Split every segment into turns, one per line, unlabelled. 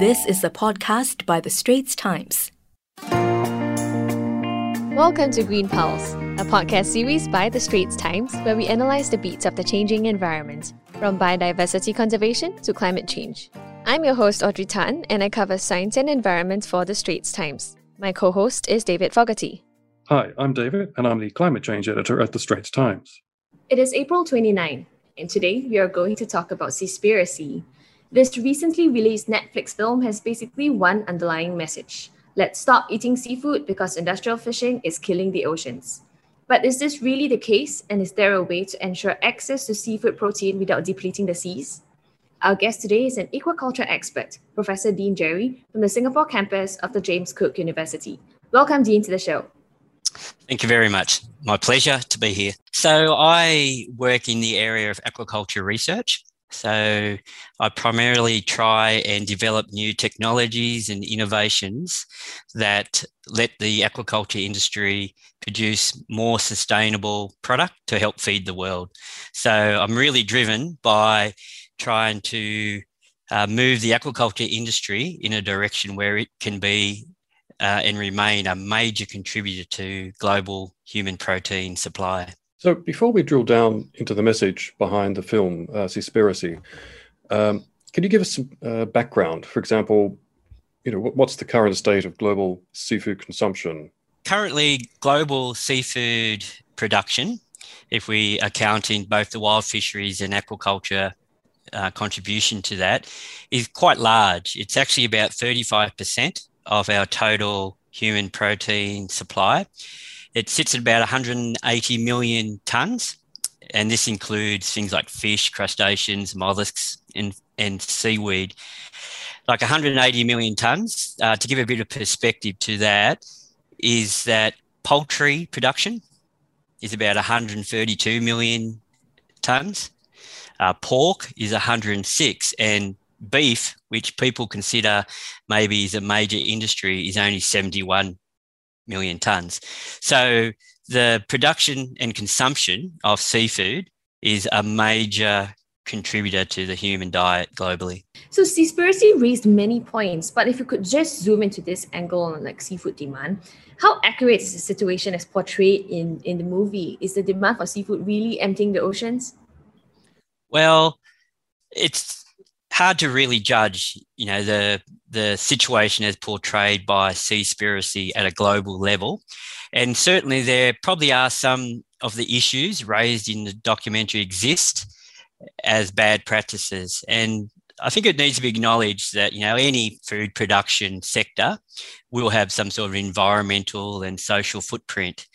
This is a podcast by The Straits Times.
Welcome to Green Pulse, a podcast series by The Straits Times where we analyze the beats of the changing environment, from biodiversity conservation to climate change. I'm your host, Audrey Tan, and I cover science and environment for The Straits Times. My co host is David Fogarty.
Hi, I'm David, and I'm the climate change editor at The Straits Times.
It is April 29, and today we are going to talk about Seaspiracy, this recently released Netflix film has basically one underlying message let's stop eating seafood because industrial fishing is killing the oceans. But is this really the case, and is there a way to ensure access to seafood protein without depleting the seas? Our guest today is an aquaculture expert, Professor Dean Jerry from the Singapore campus of the James Cook University. Welcome, Dean, to the show.
Thank you very much. My pleasure to be here. So, I work in the area of aquaculture research. So I primarily try and develop new technologies and innovations that let the aquaculture industry produce more sustainable product to help feed the world. So I'm really driven by trying to uh, move the aquaculture industry in a direction where it can be uh, and remain a major contributor to global human protein supply.
So, before we drill down into the message behind the film uh, Seaspiracy, um, can you give us some uh, background? For example, you know, what's the current state of global seafood consumption?
Currently, global seafood production, if we account in both the wild fisheries and aquaculture uh, contribution to that, is quite large. It's actually about 35% of our total human protein supply. It sits at about 180 million tonnes, and this includes things like fish, crustaceans, mollusks, and, and seaweed. Like 180 million tonnes. Uh, to give a bit of perspective to that, is that poultry production is about 132 million tonnes. Uh, pork is 106, and beef, which people consider maybe is a major industry, is only 71 million tonnes. So the production and consumption of seafood is a major contributor to the human diet globally.
So Seaspiracy raised many points, but if you could just zoom into this angle on like seafood demand, how accurate is the situation as portrayed in, in the movie? Is the demand for seafood really emptying the oceans?
Well, it's hard to really judge, you know, the the situation as portrayed by Seaspiracy at a global level, and certainly there probably are some of the issues raised in the documentary exist as bad practices, and I think it needs to be acknowledged that you know any food production sector will have some sort of environmental and social footprint,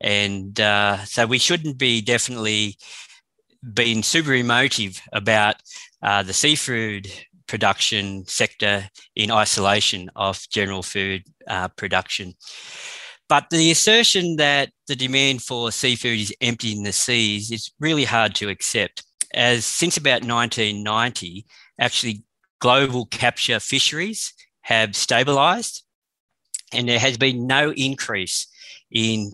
and uh, so we shouldn't be definitely being super emotive about uh, the seafood production sector in isolation of general food uh, production. But the assertion that the demand for seafood is emptying the seas is really hard to accept, as since about 1990, actually global capture fisheries have stabilised and there has been no increase in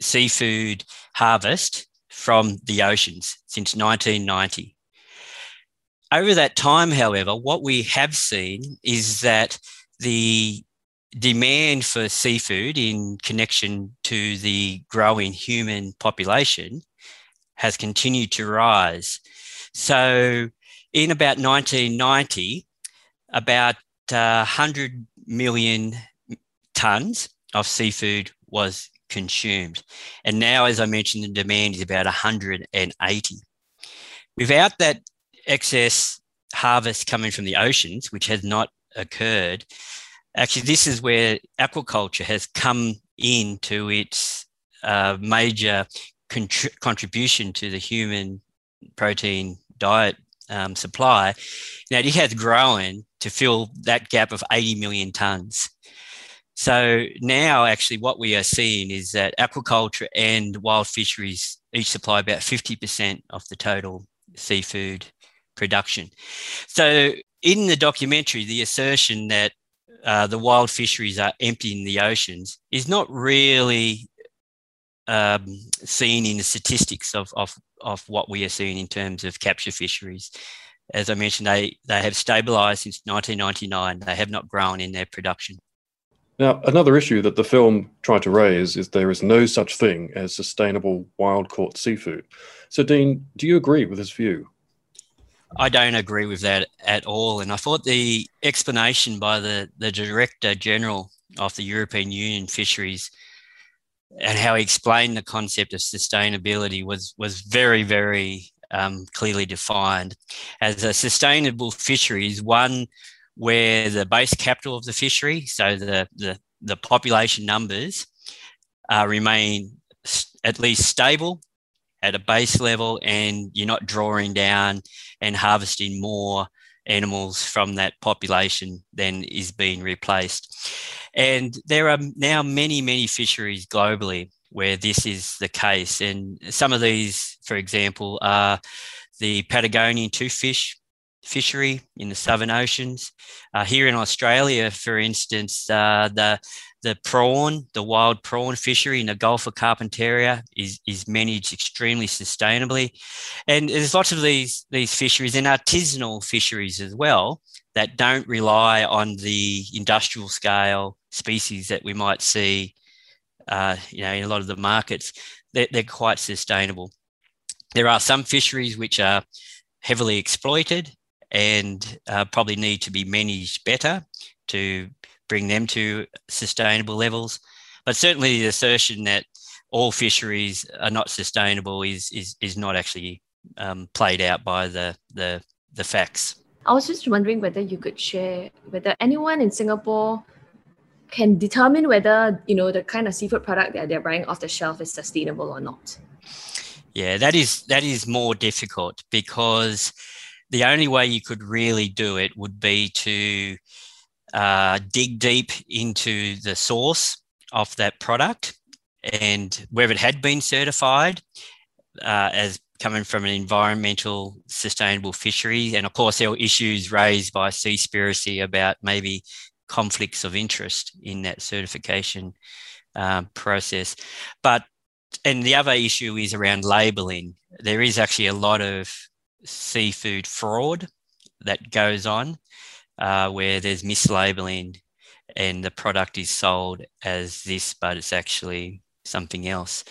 seafood harvest from the oceans since 1990. Over that time, however, what we have seen is that the demand for seafood in connection to the growing human population has continued to rise. So, in about 1990, about uh, 100 million tonnes of seafood was consumed. And now, as I mentioned, the demand is about 180. Without that excess harvest coming from the oceans, which has not occurred, actually, this is where aquaculture has come into its uh, major contri- contribution to the human protein diet um, supply. Now, it has grown to fill that gap of 80 million tonnes. So now, actually, what we are seeing is that aquaculture and wild fisheries each supply about 50% of the total seafood production. So, in the documentary, the assertion that uh, the wild fisheries are emptying the oceans is not really um, seen in the statistics of, of, of what we are seeing in terms of capture fisheries. as I mentioned, they, they have stabilised since 1999. They have not grown in their production.
Now, another issue that the film tried to raise is there is no such thing as sustainable wild caught seafood. So, Dean, do you agree with this view?
I don't agree with that at all. And I thought the explanation by the, the Director General of the European Union Fisheries and how he explained the concept of sustainability was, was very, very um, clearly defined. As a sustainable fishery is one where the base capital of the fishery, so the, the, the population numbers, uh, remain at least stable at a base level and you're not drawing down and harvesting more animals from that population than is being replaced. And there are now many, many fisheries globally where this is the case. And some of these, for example, are the Patagonian toothfish fishery in the southern oceans. Uh, here in Australia, for instance, uh, the the prawn, the wild prawn fishery in the Gulf of Carpentaria is, is managed extremely sustainably. And there's lots of these, these fisheries and artisanal fisheries as well that don't rely on the industrial scale species that we might see uh, you know, in a lot of the markets. They're, they're quite sustainable. There are some fisheries which are heavily exploited and uh, probably need to be managed better to bring them to sustainable levels. But certainly the assertion that all fisheries are not sustainable is is, is not actually um, played out by the, the the facts.
I was just wondering whether you could share whether anyone in Singapore can determine whether you know the kind of seafood product that they're buying off the shelf is sustainable or not.
Yeah, that is that is more difficult because the only way you could really do it would be to uh, dig deep into the source of that product and whether it had been certified uh, as coming from an environmental sustainable fishery. And of course, there were issues raised by Seaspiracy about maybe conflicts of interest in that certification um, process. But and the other issue is around labeling. There is actually a lot of seafood fraud that goes on uh, where there's mislabeling and the product is sold as this, but it's actually something else.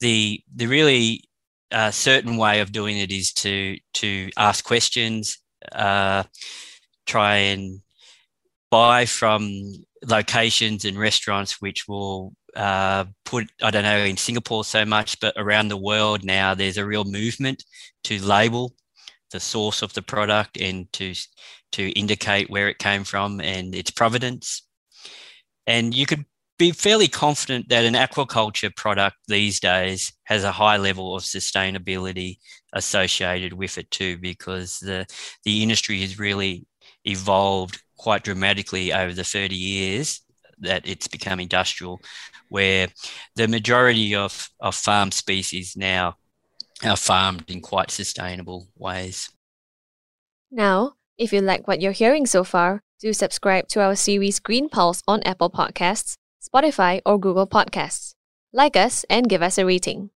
The the really uh, certain way of doing it is to to ask questions, uh, try and buy from locations and restaurants which will uh, put I don't know in Singapore so much, but around the world now there's a real movement to label the source of the product and to to indicate where it came from and its provenance. And you could be fairly confident that an aquaculture product these days has a high level of sustainability associated with it too, because the the industry has really evolved quite dramatically over the 30 years that it's become industrial, where the majority of, of farm species now are farmed in quite sustainable ways.
Now, if you like what you're hearing so far, do subscribe to our series Green Pulse on Apple Podcasts, Spotify, or Google Podcasts. Like us and give us a rating.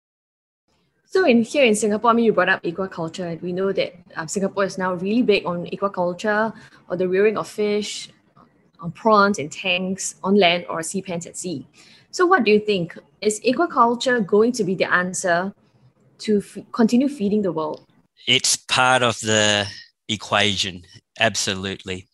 So in here in Singapore, I mean, you brought up aquaculture. We know that um, Singapore is now really big on aquaculture or the rearing of fish, on prawns in tanks on land or sea pens at sea. So what do you think? Is aquaculture going to be the answer to f- continue feeding the world?
It's part of the equation, absolutely.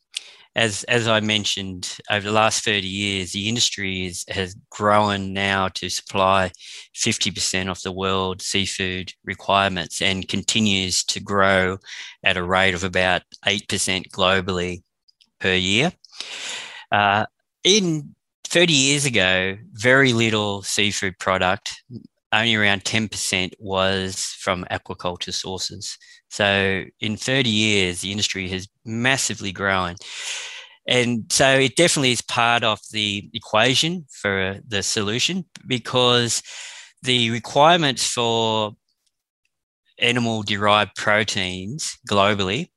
As, as I mentioned, over the last 30 years, the industry is, has grown now to supply 50% of the world seafood requirements and continues to grow at a rate of about 8% globally per year. Uh, in 30 years ago, very little seafood product, only around 10% was from aquaculture sources. So in 30 years, the industry has massively grown. And so it definitely is part of the equation for the solution because the requirements for animal derived proteins globally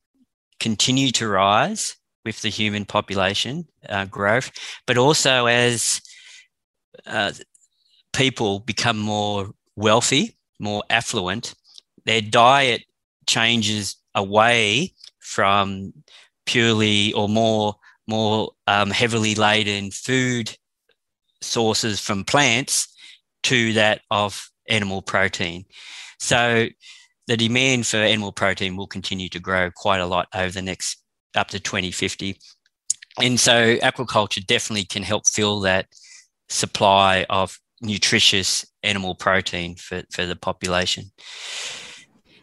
continue to rise with the human population uh, growth, but also as uh, people become more wealthy, more affluent, their diet changes away from purely or more more um, heavily laden food sources from plants to that of animal protein. So the demand for animal protein will continue to grow quite a lot over the next up to 2050. And so aquaculture definitely can help fill that supply of nutritious animal protein for, for the population.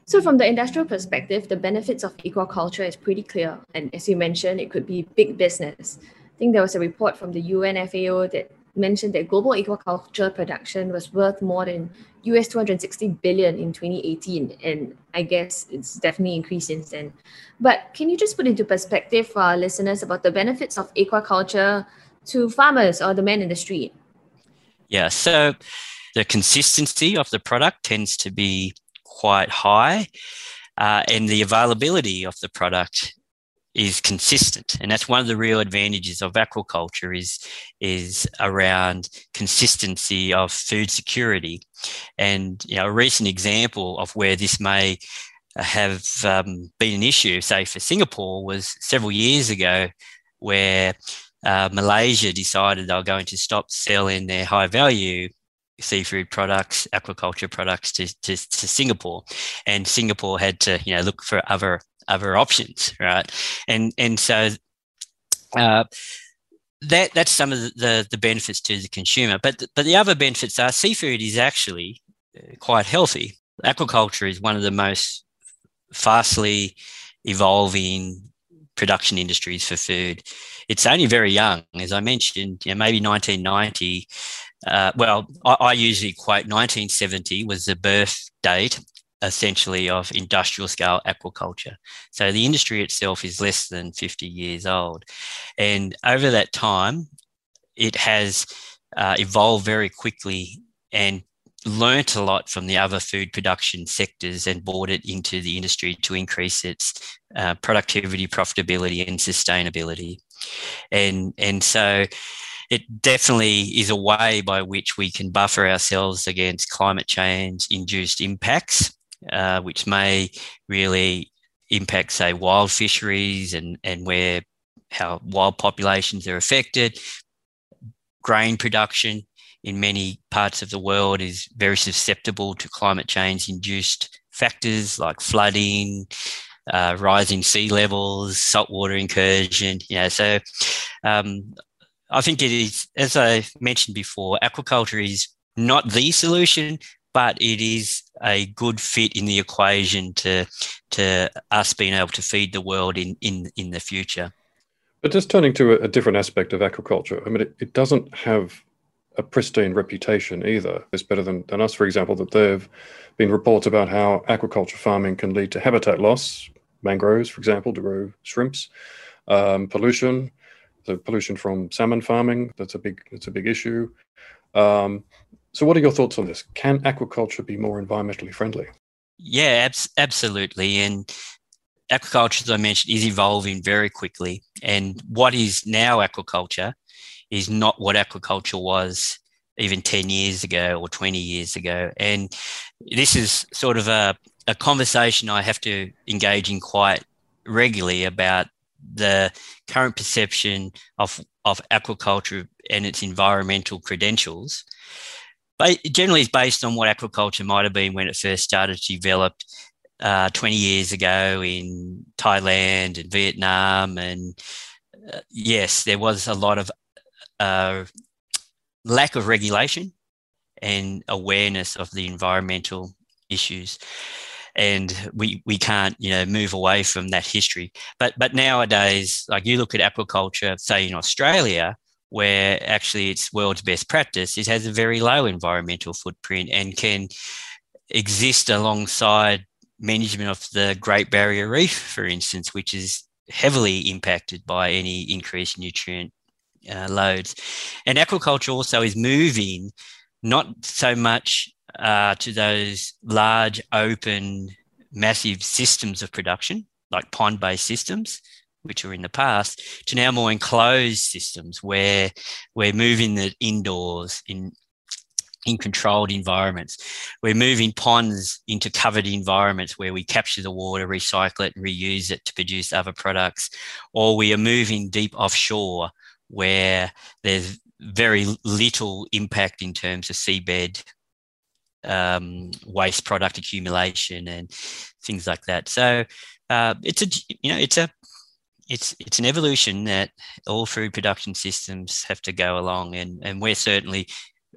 So, from the industrial perspective, the benefits of aquaculture is pretty clear. And as you mentioned, it could be big business. I think there was a report from the UNFAO that mentioned that global aquaculture production was worth more than US 260 billion in 2018. And I guess it's definitely increased since then. But can you just put into perspective for our listeners about the benefits of aquaculture to farmers or the man in the street?
Yeah, so the consistency of the product tends to be quite high, uh, and the availability of the product is consistent. And that's one of the real advantages of aquaculture is is around consistency of food security. And you know a recent example of where this may have um, been an issue say for singapore was several years ago where uh, Malaysia decided they were going to stop selling their high value seafood products, aquaculture products to, to, to, Singapore, and Singapore had to you know look for other other options, right? And and so uh, that that's some of the, the, benefits to the consumer. But but the other benefits are seafood is actually uh, quite healthy. Aquaculture is one of the most fastly evolving production industries for food. It's only very young, as I mentioned, you know, maybe 1990. Uh, well, I, I, usually quote 1970 was the birth date, essentially, of industrial scale aquaculture. So the industry itself is less than 50 years old. And over that time, it has uh, evolved very quickly and learnt a lot from the other food production sectors and brought it into the industry to increase its uh, productivity, profitability, and sustainability. And and so it definitely is a way by which we can buffer ourselves against climate change induced impacts, uh, which may really impact, say, wild fisheries and, and where how wild populations are affected, grain production, in many parts of the world is very susceptible to climate change induced factors like flooding, uh, rising sea levels, saltwater incursion. Know, so um, I think it is, as I mentioned before, aquaculture is not the solution, but it is a good fit in the equation to to us being able to feed the world in in in the future.
But just turning to a, different aspect of aquaculture, I mean, it, it doesn't have a pristine reputation either. It's better than, than us, for example, that there have been reports about how aquaculture farming can lead to habitat loss, mangroves, for example, to grow shrimps, um, pollution, the pollution from salmon farming. That's a big that's a big issue. Um, so, what are your thoughts on this? Can aquaculture be more environmentally friendly?
Yeah, abs- absolutely. And aquaculture, as I mentioned, is evolving very quickly. And what is now aquaculture is not what aquaculture was even 10 years ago or 20 years ago. And this is sort of a, a conversation I have to engage in quite regularly about the current perception of, of aquaculture and its environmental credentials. But generally, it's based on what aquaculture might have been when it first started to develop uh, 20 years ago in Thailand and Vietnam. And uh, yes, there was a lot of uh, lack of regulation and awareness of the environmental issues and we we can't you know move away from that history but but nowadays like you look at aquaculture say in australia where actually it's world's best practice it has a very low environmental footprint and can exist alongside management of the great barrier reef for instance which is heavily impacted by any increased nutrient uh, loads. And aquaculture also is moving not so much uh, to those large, open, massive systems of production, like pond based systems, which were in the past, to now more enclosed systems where we're moving the indoors in in controlled environments. We're moving ponds into covered environments where we capture the water, recycle it, and reuse it to produce other products. Or we are moving deep offshore where there's very little impact in terms of seabed um, waste product accumulation and things like that. So uh, it's a you know it's a it's it's an evolution that all food production systems have to go along, and and we're certainly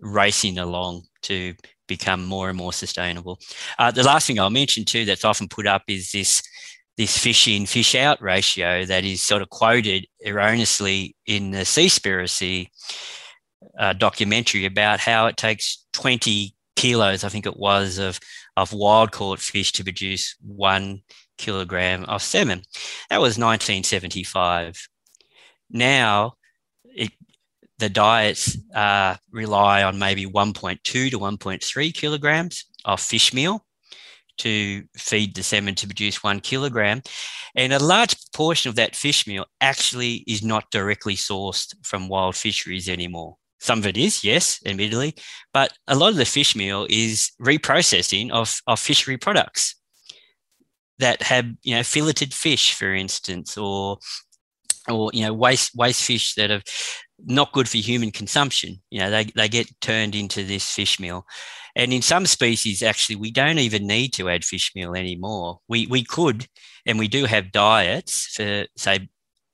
racing along to become more and more sustainable. Uh, the last thing I'll mention too that's often put up is this this fish in fish out ratio that is sort of quoted erroneously in the Seaspiracy uh, documentary about how it takes 20 kilos, I think it was, of, of wild caught fish to produce one kilogram of salmon. That was 1975. Now, it, the diets uh, rely on maybe 1.2 to 1.3 kilograms of fish meal to feed the salmon to produce one kilogram. And a large portion of that fish meal actually is not directly sourced from wild fisheries anymore. Some of it is, yes, admittedly, but a lot of the fish meal is reprocessing of, of fishery products that have, you know, filleted fish, for instance, or or you know waste waste fish that are not good for human consumption. You know they, they get turned into this fish meal. And in some species actually we don't even need to add fish meal anymore. We we could and we do have diets for say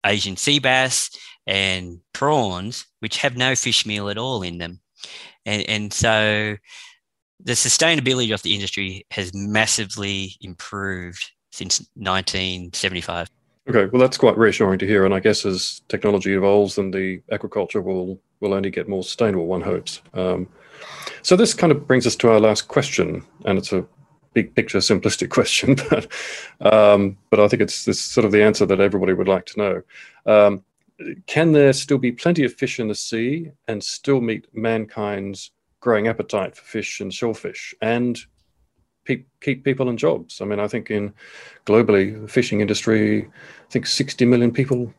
asian sea bass and prawns which have no fish meal at all in them. And and so the sustainability of the industry has massively improved since 1975
Okay, well, that's quite reassuring to hear. And I guess as technology evolves, then the aquaculture will will only get more sustainable. One hopes. Um, so this kind of brings us to our last question, and it's a big picture, simplistic question, but um, but I think it's sort of the answer that everybody would like to know. Um, can there still be plenty of fish in the sea and still meet mankind's growing appetite for fish and shellfish? And keep, keep people in jobs. I mean, I think in globally, the fishing industry, I think 60 million people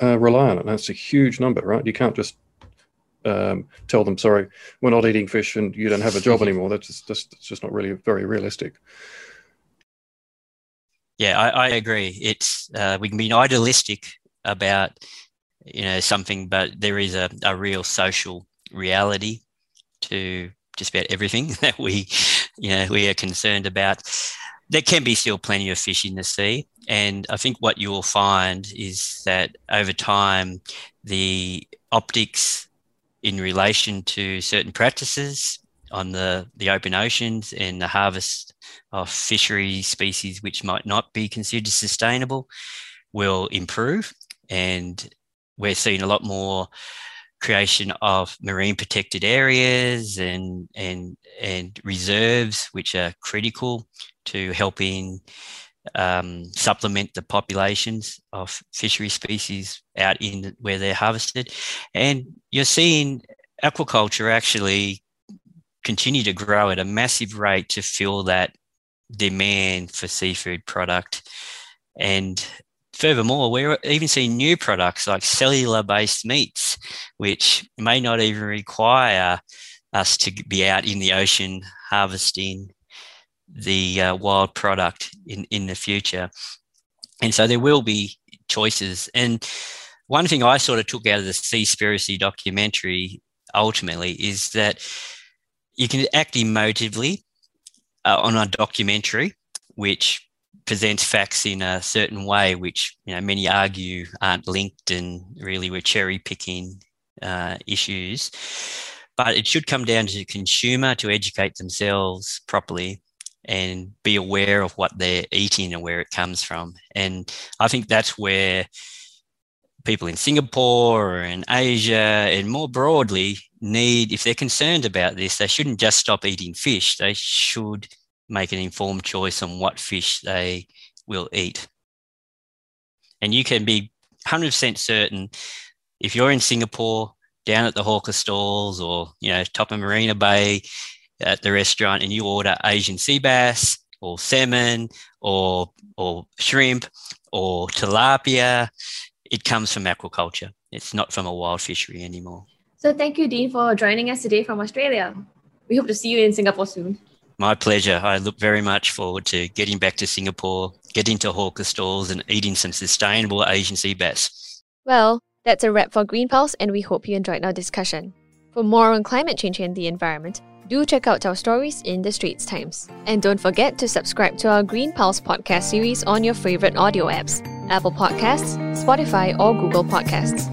uh, rely on it. That's a huge number, right? You can't just um, tell them, sorry, we're not eating fish and you don't have a job anymore. That's just, that's just not really very realistic.
Yeah, I, I agree. It's uh, we can be idealistic about you know something, but there is a, a real social reality to just about everything that we you know, we are concerned about. There can be still plenty of fish in the sea. And I think what you will find is that over time, the optics in relation to certain practices on the, the open oceans and the harvest of fishery species which might not be considered sustainable will improve. And we're seeing a lot more creation of marine protected areas and and and reserves, which are critical to helping um, supplement the populations of fishery species out in where they're harvested, and you're seeing aquaculture actually continue to grow at a massive rate to fill that demand for seafood product. And Furthermore, we're even seeing new products like cellular based meats, which may not even require us to be out in the ocean harvesting the uh, wild product in, in the future. And so there will be choices. And one thing I sort of took out of the Seaspiracy documentary ultimately is that you can act emotively uh, on a documentary, which presents facts in a certain way, which you know many argue aren't linked and really we're cherry picking uh, issues. But it should come down to the consumer to educate themselves properly and be aware of what they're eating and where it comes from. And I think that's where people in Singapore and Asia and more broadly need, if they're concerned about this, they shouldn't just stop eating fish. They should make an informed choice on what fish they will eat. And you can be 100% certain if you're in Singapore, down at the hawker stalls or, you know, top of Marina Bay at the restaurant and you order Asian sea bass or salmon or, or shrimp or tilapia, it comes from aquaculture. It's not from a wild fishery anymore.
So thank you, Dean, for joining us today from Australia. We hope to see you in Singapore soon.
My pleasure. I look very much forward to getting back to Singapore, getting to hawker stalls, and eating some sustainable Asian sea bass.
Well, that's a wrap for Green Pulse, and we hope you enjoyed our discussion. For more on climate change and the environment, do check out our stories in the Straits Times. And don't forget to subscribe to our Green Pulse podcast series on your favorite audio apps Apple Podcasts, Spotify, or Google Podcasts.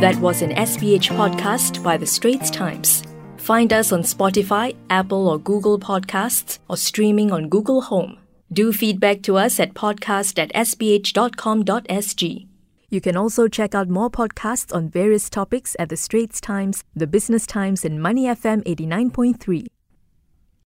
That was an SPH podcast by the Straits Times. Find us on Spotify, Apple, or Google Podcasts, or streaming on Google Home. Do feedback to us at podcast at sph.com.sg. You can also check out more podcasts on various topics at The Straits Times, The Business Times, and Money FM 89.3.